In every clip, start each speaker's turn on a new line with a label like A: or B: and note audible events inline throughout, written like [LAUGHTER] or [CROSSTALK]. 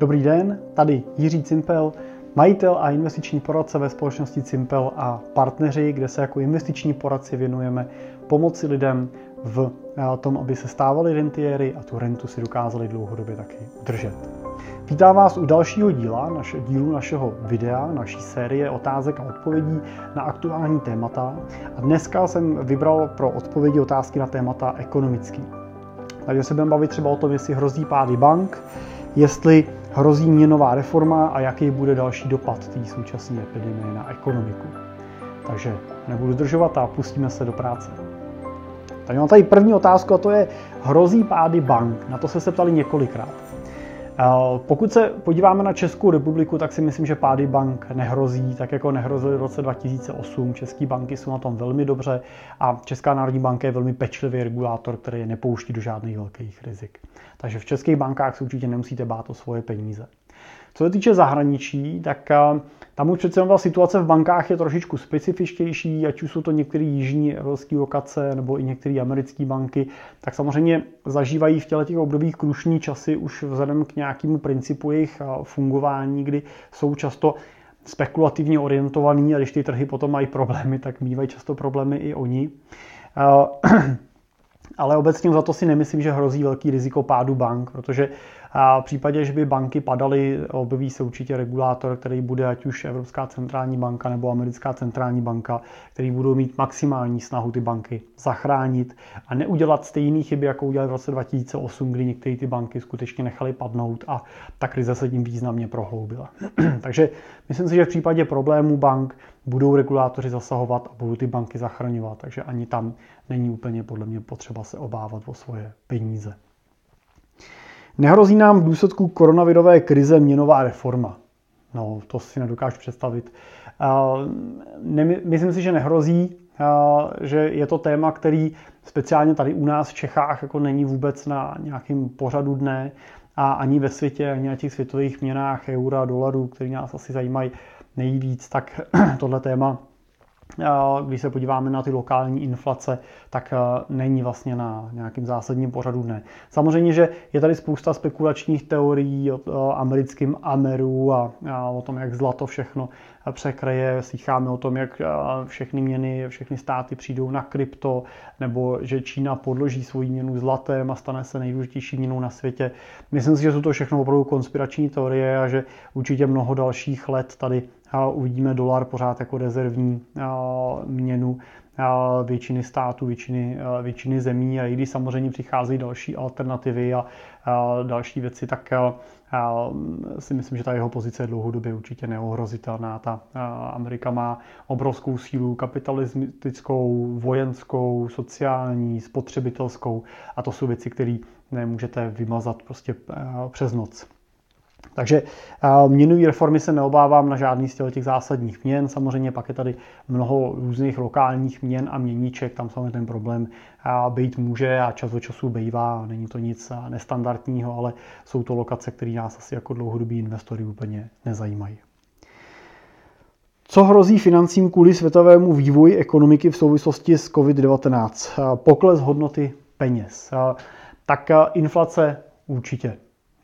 A: Dobrý den, tady Jiří Cimpel, majitel a investiční poradce ve společnosti Cimpel a partneři, kde se jako investiční poradci věnujeme pomoci lidem v eh, tom, aby se stávali rentiéry a tu rentu si dokázali dlouhodobě taky udržet. Vítám vás u dalšího díla, naše, dílu našeho videa, naší série otázek a odpovědí na aktuální témata. A dneska jsem vybral pro odpovědi otázky na témata ekonomický. Takže se budeme bavit třeba o tom, jestli hrozí pády bank, jestli hrozí měnová reforma a jaký bude další dopad té současné epidemie na ekonomiku. Takže nebudu zdržovat a pustíme se do práce. Tak mám tady první otázku a to je, hrozí pády bank? Na to se se ptali několikrát. Pokud se podíváme na Českou republiku, tak si myslím, že pády bank nehrozí, tak jako nehrozily v roce 2008. České banky jsou na tom velmi dobře a Česká národní banka je velmi pečlivý regulátor, který je nepouští do žádných velkých rizik. Takže v českých bankách se určitě nemusíte bát o svoje peníze. Co se týče zahraničí, tak eh, tam už přece ta situace v bankách je trošičku specifičtější, ať už jsou to některé jižní evropské lokace nebo i některé americké banky, tak samozřejmě zažívají v těle těch obdobích krušní časy už vzhledem k nějakému principu jejich eh, fungování, kdy jsou často spekulativně orientovaný a když ty trhy potom mají problémy, tak mývají často problémy i oni. Eh, [CLEARS THROAT] ale obecně za to si nemyslím, že hrozí velký riziko pádu bank, protože v případě, že by banky padaly, objeví se určitě regulátor, který bude ať už Evropská centrální banka nebo Americká centrální banka, který budou mít maximální snahu ty banky zachránit a neudělat stejné chyby, jako udělali v roce 2008, kdy některé ty banky skutečně nechaly padnout a ta krize se tím významně prohloubila. [CLEARS THROAT] Takže myslím si, že v případě problémů bank budou regulátoři zasahovat a budou ty banky zachraňovat, takže ani tam není úplně podle mě potřeba se obávat o svoje peníze. Nehrozí nám v důsledku koronavirové krize měnová reforma. No, to si nedokážu představit. Myslím si, že nehrozí, že je to téma, který speciálně tady u nás v Čechách jako není vůbec na nějakém pořadu dne a ani ve světě, ani na těch světových měnách eura, dolarů, které nás asi zajímají nejvíc, tak [CLEARS THROAT] tohle téma když se podíváme na ty lokální inflace, tak není vlastně na nějakým zásadním pořadu dne. Samozřejmě, že je tady spousta spekulačních teorií o americkém Ameru a o tom, jak zlato všechno překreje. Slycháme o tom, jak všechny měny, všechny státy přijdou na krypto, nebo že Čína podloží svoji měnu zlatem a stane se nejdůležitější měnou na světě. Myslím si, že jsou to všechno opravdu konspirační teorie a že určitě mnoho dalších let tady uvidíme dolar pořád jako rezervní měnu většiny států, většiny, většiny zemí a i když samozřejmě přicházejí další alternativy a další věci, tak si myslím, že ta jeho pozice je dlouhodobě určitě neohrozitelná. Ta Amerika má obrovskou sílu kapitalistickou, vojenskou, sociální, spotřebitelskou a to jsou věci, které nemůžete vymazat prostě přes noc. Takže měnové reformy se neobávám na žádný z těch zásadních měn. Samozřejmě pak je tady mnoho různých lokálních měn a měníček, tam samozřejmě ten problém být může a čas od času bývá. Není to nic nestandardního, ale jsou to lokace, které nás asi jako dlouhodobí investory úplně nezajímají. Co hrozí financím kvůli světovému vývoji ekonomiky v souvislosti s COVID-19? Pokles hodnoty peněz. Tak inflace určitě.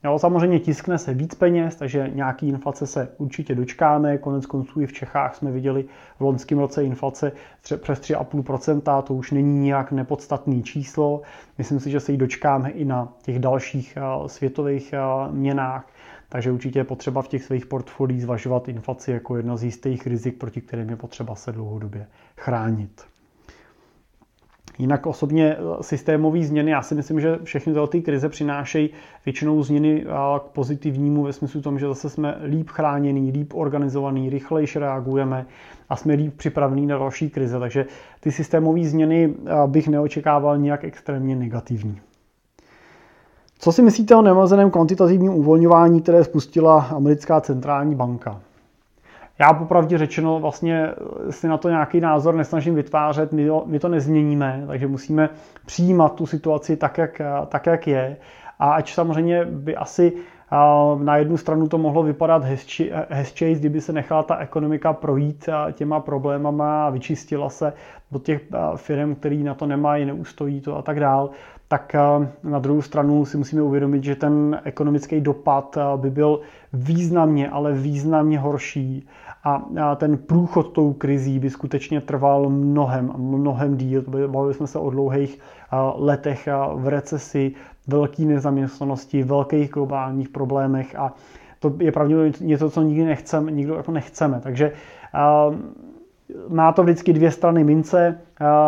A: Jo, samozřejmě tiskne se víc peněz, takže nějaký inflace se určitě dočkáme. Konec konců i v Čechách jsme viděli v loňském roce inflace přes 3,5%, to už není nějak nepodstatný číslo. Myslím si, že se jí dočkáme i na těch dalších eh, světových eh, měnách. Takže určitě je potřeba v těch svých portfoliích zvažovat inflaci jako jedna z jistých rizik, proti kterým je potřeba se dlouhodobě chránit. Jinak osobně eh, systémové změny, já si myslím, že všechny ty krize přinášejí většinou změny eh, k pozitivnímu ve smyslu tom, že zase jsme líp chráněný, líp organizovaný, rychlejší reagujeme a jsme líp připravení na další krize. Takže ty systémové změny eh, bych neočekával nějak extrémně negativní. Co si myslíte o neomezeném kvantitativním uvolňování, které spustila americká centrální banka? Já popravdě řečeno vlastně si na to nějaký názor nesnažím vytvářet, my to, my to nezměníme, takže musíme přijímat tu situaci tak jak, tak, jak je. A ať samozřejmě by asi na jednu stranu to mohlo vypadat hezčej, kdyby se nechala ta ekonomika projít těma problémama a vyčistila se do těch firm, který na to nemají, neustojí to a tak dál, tak na druhou stranu si musíme uvědomit, že ten ekonomický dopad by byl významně, ale významně horší a ten průchod tou krizí by skutečně trval mnohem, mnohem díl. Bavili jsme se o dlouhých letech v recesi, velké nezaměstnanosti, velkých globálních problémech a to je pravděpodobně něco, co nikdy nechceme, nikdo jako nechceme. Takže má to vždycky dvě strany mince.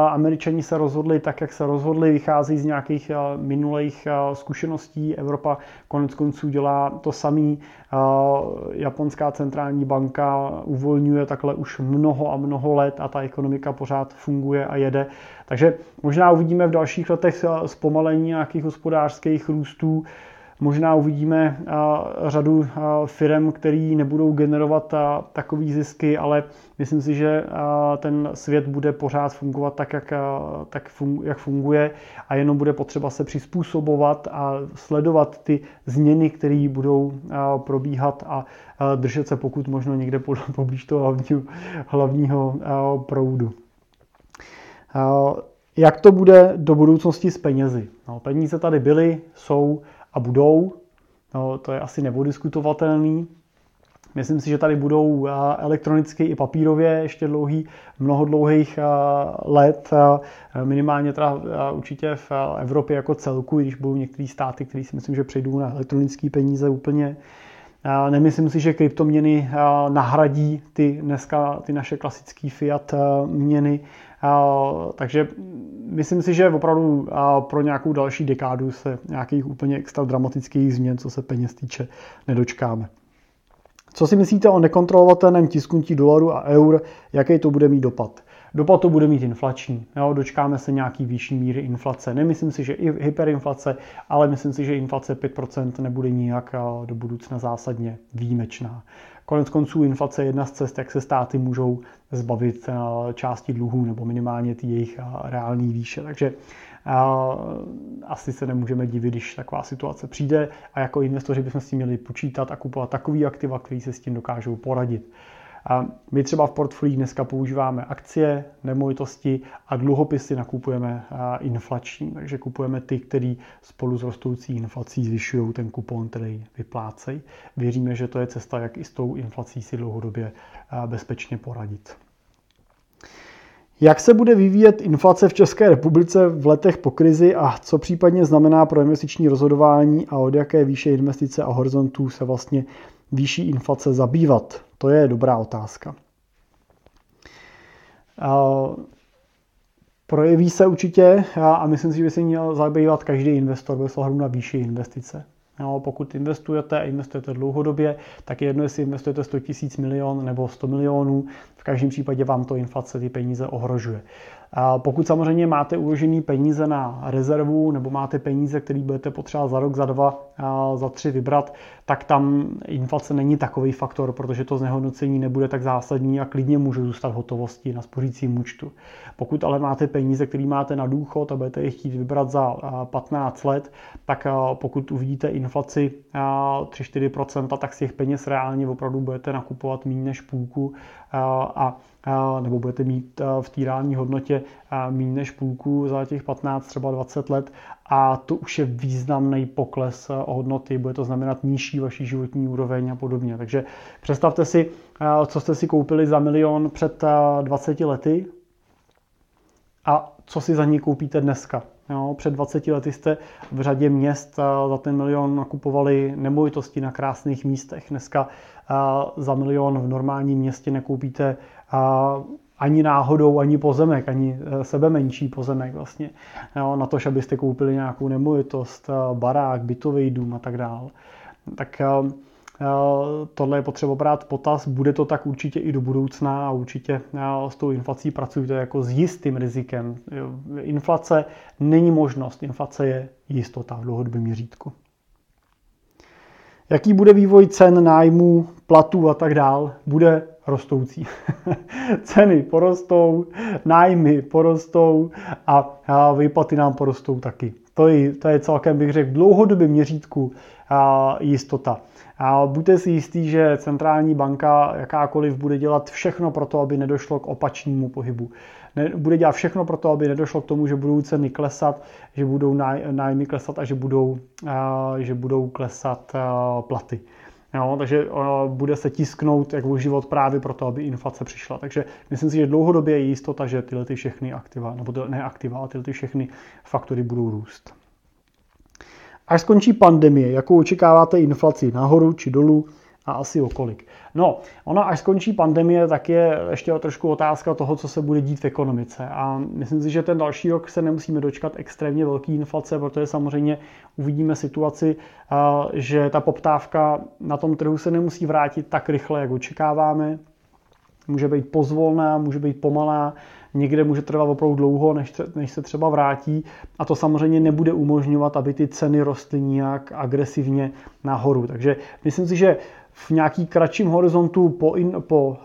A: Američani se rozhodli tak, jak se rozhodli, vychází z nějakých minulých zkušeností. Evropa konec konců dělá to samý. Japonská centrální banka uvolňuje takhle už mnoho a mnoho let a ta ekonomika pořád funguje a jede. Takže možná uvidíme v dalších letech zpomalení nějakých hospodářských růstů. Možná uvidíme řadu firm, které nebudou generovat takové zisky, ale myslím si, že ten svět bude pořád fungovat tak, jak, tak jak funguje a jenom bude potřeba se přizpůsobovat a sledovat ty změny, které budou probíhat a držet se pokud možno někde [LAUGHS] poblíž toho hlavního, hlavního proudu. Jak to bude do budoucnosti s penězi? No, peníze tady byly, jsou, a budou. No, to je asi nevodiskutovatelný. Myslím si, že tady budou elektronicky i papírově ještě dlouhý, mnoho dlouhých let, minimálně teda určitě v Evropě jako celku, když budou některé státy, které si myslím, že přejdou na elektronické peníze úplně. Nemyslím si, že kryptoměny nahradí ty dneska ty naše klasické fiat měny. Takže myslím si, že opravdu pro nějakou další dekádu se nějakých úplně extra dramatických změn, co se peněz týče, nedočkáme. Co si myslíte o nekontrolovatelném tisknutí dolaru a eur, jaký to bude mít dopad? Dopad to bude mít inflační. Jo, dočkáme se nějaký vyšší míry inflace. Nemyslím si, že i hyperinflace, ale myslím si, že inflace 5% nebude nijak do budoucna zásadně výjimečná. Konec konců inflace je jedna z cest, jak se státy můžou zbavit části dluhů nebo minimálně ty jejich reální výše. Takže asi se nemůžeme divit, když taková situace přijde a jako investoři bychom s tím měli počítat a kupovat takový aktiva, který se s tím dokážou poradit. A my třeba v portfolích dneska používáme akcie, nemovitosti a dluhopisy nakupujeme inflační, takže kupujeme ty, které spolu s rostoucí inflací zvyšují ten kupon, který vyplácejí. Věříme, že to je cesta, jak i s tou inflací si dlouhodobě bezpečně poradit. Jak se bude vyvíjet inflace v České republice v letech po krizi a co případně znamená pro investiční rozhodování a od jaké výše investice a horizontů se vlastně výší inflace zabývat? To je dobrá otázka. Projeví se určitě a myslím si, že by se měl zabývat každý investor bez ohledu na výši investice. No, pokud investujete a investujete dlouhodobě, tak je jedno, jestli investujete 100 000 milion nebo 100 milionů, v každém případě vám to inflace ty peníze ohrožuje. Pokud samozřejmě máte uložený peníze na rezervu nebo máte peníze, které budete potřebovat za rok, za dva, za tři vybrat, tak tam inflace není takový faktor, protože to znehodnocení nebude tak zásadní a klidně může zůstat hotovosti na spořícím účtu. Pokud ale máte peníze, které máte na důchod a budete je chtít vybrat za 15 let, tak pokud uvidíte inflaci 3-4%, tak z těch peněz reálně opravdu budete nakupovat méně než půlku a nebo budete mít v té reální hodnotě méně než půlku za těch 15, třeba 20 let a to už je významný pokles hodnoty, bude to znamenat nižší vaší životní úroveň a podobně. Takže představte si, co jste si koupili za milion před 20 lety a co si za ní koupíte dneska. Jo, před 20 lety jste v řadě měst za ten milion nakupovali nemovitosti na krásných místech. Dneska za milion v normálním městě nekoupíte ani náhodou, ani pozemek, ani e, sebe menší pozemek vlastně. Jo, na to, abyste koupili nějakou nemovitost, barák, bytový dům a tak dále. Tak tohle je potřeba brát potaz. Bude to tak určitě i do budoucna a určitě s tou inflací pracujete jako s jistým rizikem. Inflace není možnost, inflace je jistota v dlouhodobém měřítku. Jaký bude vývoj cen, nájmů, platů a tak dál? Bude rostoucí. [LAUGHS] Ceny porostou, nájmy porostou a výplaty nám porostou taky. To je, to je celkem, bych řekl, v dlouhodobém měřítku jistota. A buďte si jistý, že centrální banka jakákoliv bude dělat všechno pro to, aby nedošlo k opačnému pohybu. Ne, bude dělat všechno pro to, aby nedošlo k tomu, že budou ceny klesat, že budou náj, nájmy klesat a že budou, a, že budou klesat a, platy. Jo, takže uh, bude se tisknout jako život právě proto, aby inflace přišla. Takže myslím si, že dlouhodobě je jistota, že tyhle ty všechny aktiva, nebo to, ne aktiva, ale tyhle ty všechny faktory budou růst. Až skončí pandemie, jakou očekáváte inflaci? Nahoru či dolů? A asi okolik? No, ona až skončí pandemie, tak je ještě trošku otázka toho, co se bude dít v ekonomice. A myslím si, že ten další rok se nemusíme dočkat extrémně velký inflace, protože samozřejmě uvidíme situaci, že ta poptávka na tom trhu se nemusí vrátit tak rychle, jak očekáváme. Může být pozvolná, může být pomalá, někde může trvat opravdu dlouho, než, než se třeba vrátí a to samozřejmě nebude umožňovat, aby ty ceny rostly nějak agresivně nahoru. Takže myslím si, že v nějaký kratším horizontu po, in, po,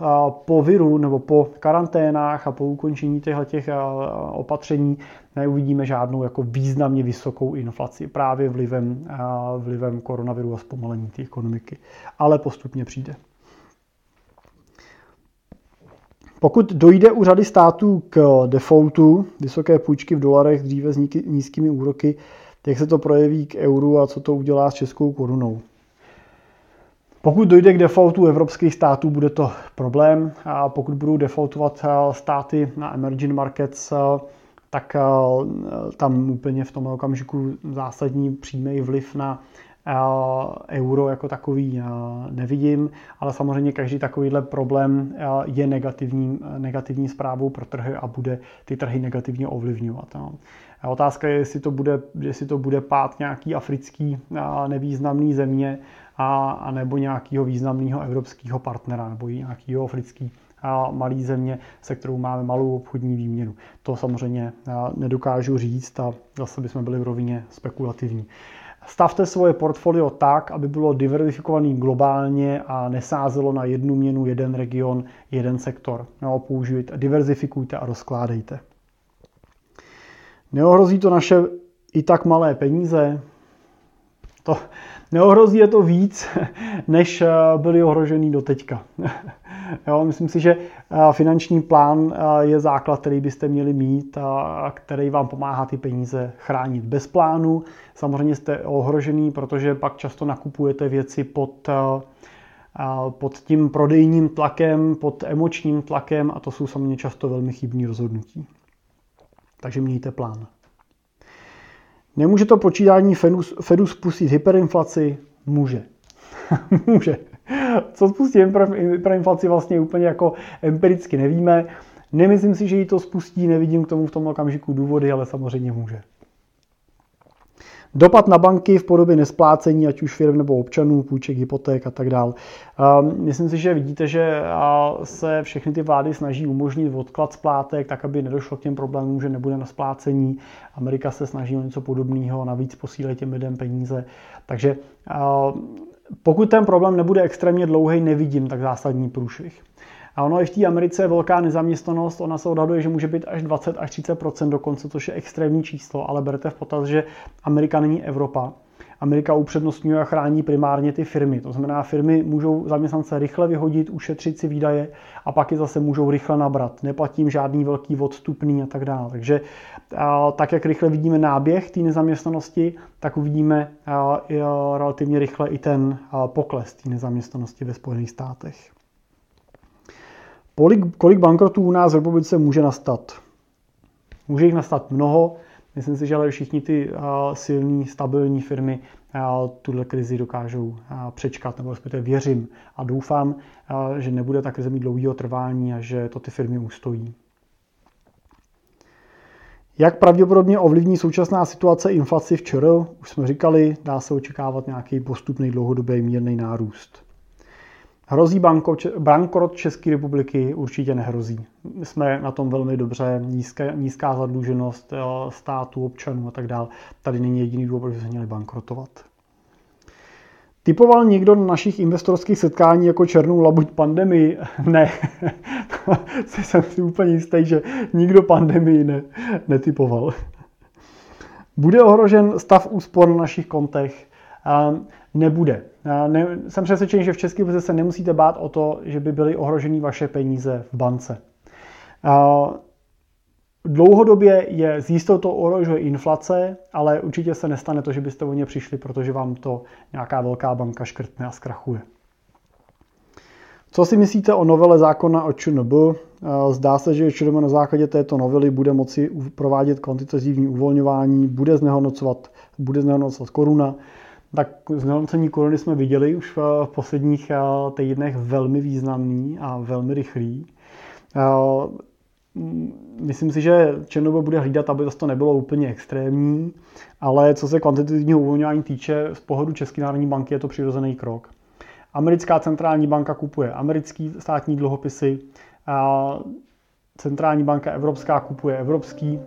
A: po viru nebo po karanténách a po ukončení těchto těch opatření neuvidíme žádnou jako významně vysokou inflaci právě vlivem, vlivem koronaviru a zpomalení té ekonomiky. Ale postupně přijde. Pokud dojde u řady států k defaultu, vysoké půjčky v dolarech dříve s nízkými úroky, jak se to projeví k euru a co to udělá s českou korunou? Pokud dojde k defaultu evropských států, bude to problém. A pokud budou defaultovat eh, státy na emerging markets, eh, tak eh, tam úplně v tom okamžiku zásadní přímý vliv na euro jako takový nevidím, ale samozřejmě každý takovýhle problém je negativní, negativní zprávou pro trhy a bude ty trhy negativně ovlivňovat. A otázka je, jestli to bude, jestli to bude pád nějaký africký nevýznamný země, a, a nebo nějakého významného evropského partnera nebo nějakého africký a malý země, se kterou máme malou obchodní výměnu. To samozřejmě nedokážu říct a zase bychom byli v rovině spekulativní. Stavte svoje portfolio tak, aby bylo diverzifikovaný globálně a nesázelo na jednu měnu, jeden region, jeden sektor. No, použijte, diverzifikujte a rozkládejte. Neohrozí to naše i tak malé peníze? To, neohrozí je to víc, než eh, byli ohrožený do teďka. [LAUGHS] jo, myslím si, že eh, finanční plán eh, je základ, který byste měli mít a který vám pomáhá ty peníze chránit. Bez plánu samozřejmě jste ohrožený, protože pak často nakupujete věci pod pod tím prodejním tlakem, pod emočním tlakem a to jsou samozřejmě často velmi chybní rozhodnutí. Takže mějte plán. Nemůže to počítání Fedu spustit hyperinflaci? Může. [LAUGHS] Může. Co spustí hyperinflaci vlastně úplně jako empiricky nevíme. Nemyslím si, že ji to spustí, nevidím k tomu v tom okamžiku důvody, ale samozřejmě může. Dopad na banky v podobě nesplácení, ať už firm nebo občanů, půjček, hypoték a tak dále. Ehm, myslím si, že vidíte, že se všechny ty vlády snaží umožnit odklad splátek, tak aby nedošlo k těm problémům, že nebude na splácení. Amerika se snaží o něco podobného, navíc posílat těm lidem peníze. Takže pokud ten problém nebude extrémně dlouhý, nevidím tak zásadní průšvih. A ono i v té Americe je velká nezaměstnanost, ona se odhaduje, že může být až 20 až 30% dokonce, což je extrémní číslo, ale berte v potaz, že Amerika není Evropa. Amerika upřednostňuje a chrání primárně ty firmy. To znamená, firmy můžou zaměstnance rychle vyhodit, ušetřit si výdaje a pak je zase můžou rychle nabrat. Neplatím žádný velký odstupný a tak dále. Takže tak, jak rychle vidíme náběh té nezaměstnanosti, tak uvidíme relativně rychle i ten pokles té nezaměstnanosti ve Spojených státech. Kolik, kolik bankrotů u nás v republice může nastat? Může jich nastat mnoho. Myslím si, že ale všichni ty silní, stabilní firmy tuhle krizi dokážou přečkat, nebo respektive věřím a doufám, že nebude ta krize mít dlouhého trvání a že to ty firmy ustojí. Jak pravděpodobně ovlivní současná situace inflaci v ČR? Už jsme říkali, dá se očekávat nějaký postupný dlouhodobý mírný nárůst. Hrozí banko, bankrot České republiky? Určitě nehrozí. My jsme na tom velmi dobře, nízké, nízká zadluženost státu, občanů a tak dále. Tady není jediný důvod, by se měli bankrotovat. Typoval někdo na našich investorských setkání jako černou labuť pandemii? [LAUGHS] Ne. [LAUGHS] jsem si úplně jistý, že nikdo pandemii ne, netypoval. Bude ohrožen stav úspor na našich kontech? Nebude. Ne, jsem přesvědčen, že v České republice se nemusíte bát o to, že by byly ohroženy vaše peníze v bance. Dlouhodobě je z jistotou ohrožuje inflace, ale určitě se nestane to, že byste o ně přišli, protože vám to nějaká velká banka škrtne a zkrachuje. Co si myslíte o novele zákona o ČNB? Zdá se, že ČNB na základě této novely bude moci provádět kvantitativní uvolňování, bude znehodnocovat, bude znehodnocovat koruna. Tak znehodnocení koruny jsme viděli už v posledních týdnech velmi významný a velmi rychlý. Myslím si, že ČNB bude hlídat, aby to nebylo úplně extrémní, ale co se kvantitativního uvolňování týče, z pohledu České národní banky je to přirozený krok. Americká centrální banka kupuje americký státní dluhopisy, centrální banka evropská kupuje evropský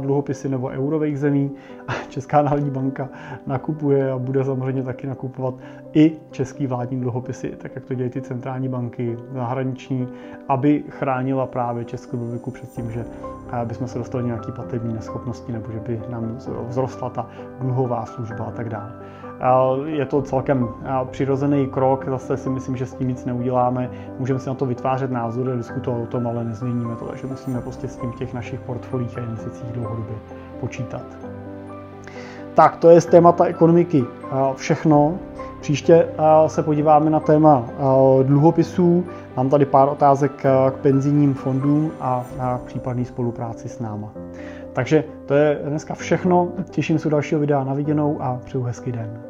A: dluhopisy nebo eurových zemí a Česká národní banka nakupuje a bude samozřejmě taky nakupovat i český vládní dluhopisy, tak jak to dělají ty centrální banky zahraniční, aby chránila právě Českou republiku před tím, že bychom se dostali nějaký platební neschopnosti nebo že by nám vzrostla ta dluhová služba a tak dále. Je to celkem přirozený krok, zase si myslím, že s tím nic neuděláme. Můžeme si na to vytvářet názory, diskutovat o tom, ale nezměníme to, takže musíme prostě s tím v těch našich portfolích a investicích dlouhodobě počítat. Tak, to je z témata ekonomiky všechno. Příště se podíváme na téma dluhopisů. Mám tady pár otázek k penzijním fondům a případné spolupráci s náma. Takže to je dneska všechno. Těším se u dalšího videa na viděnou a přeju hezký den.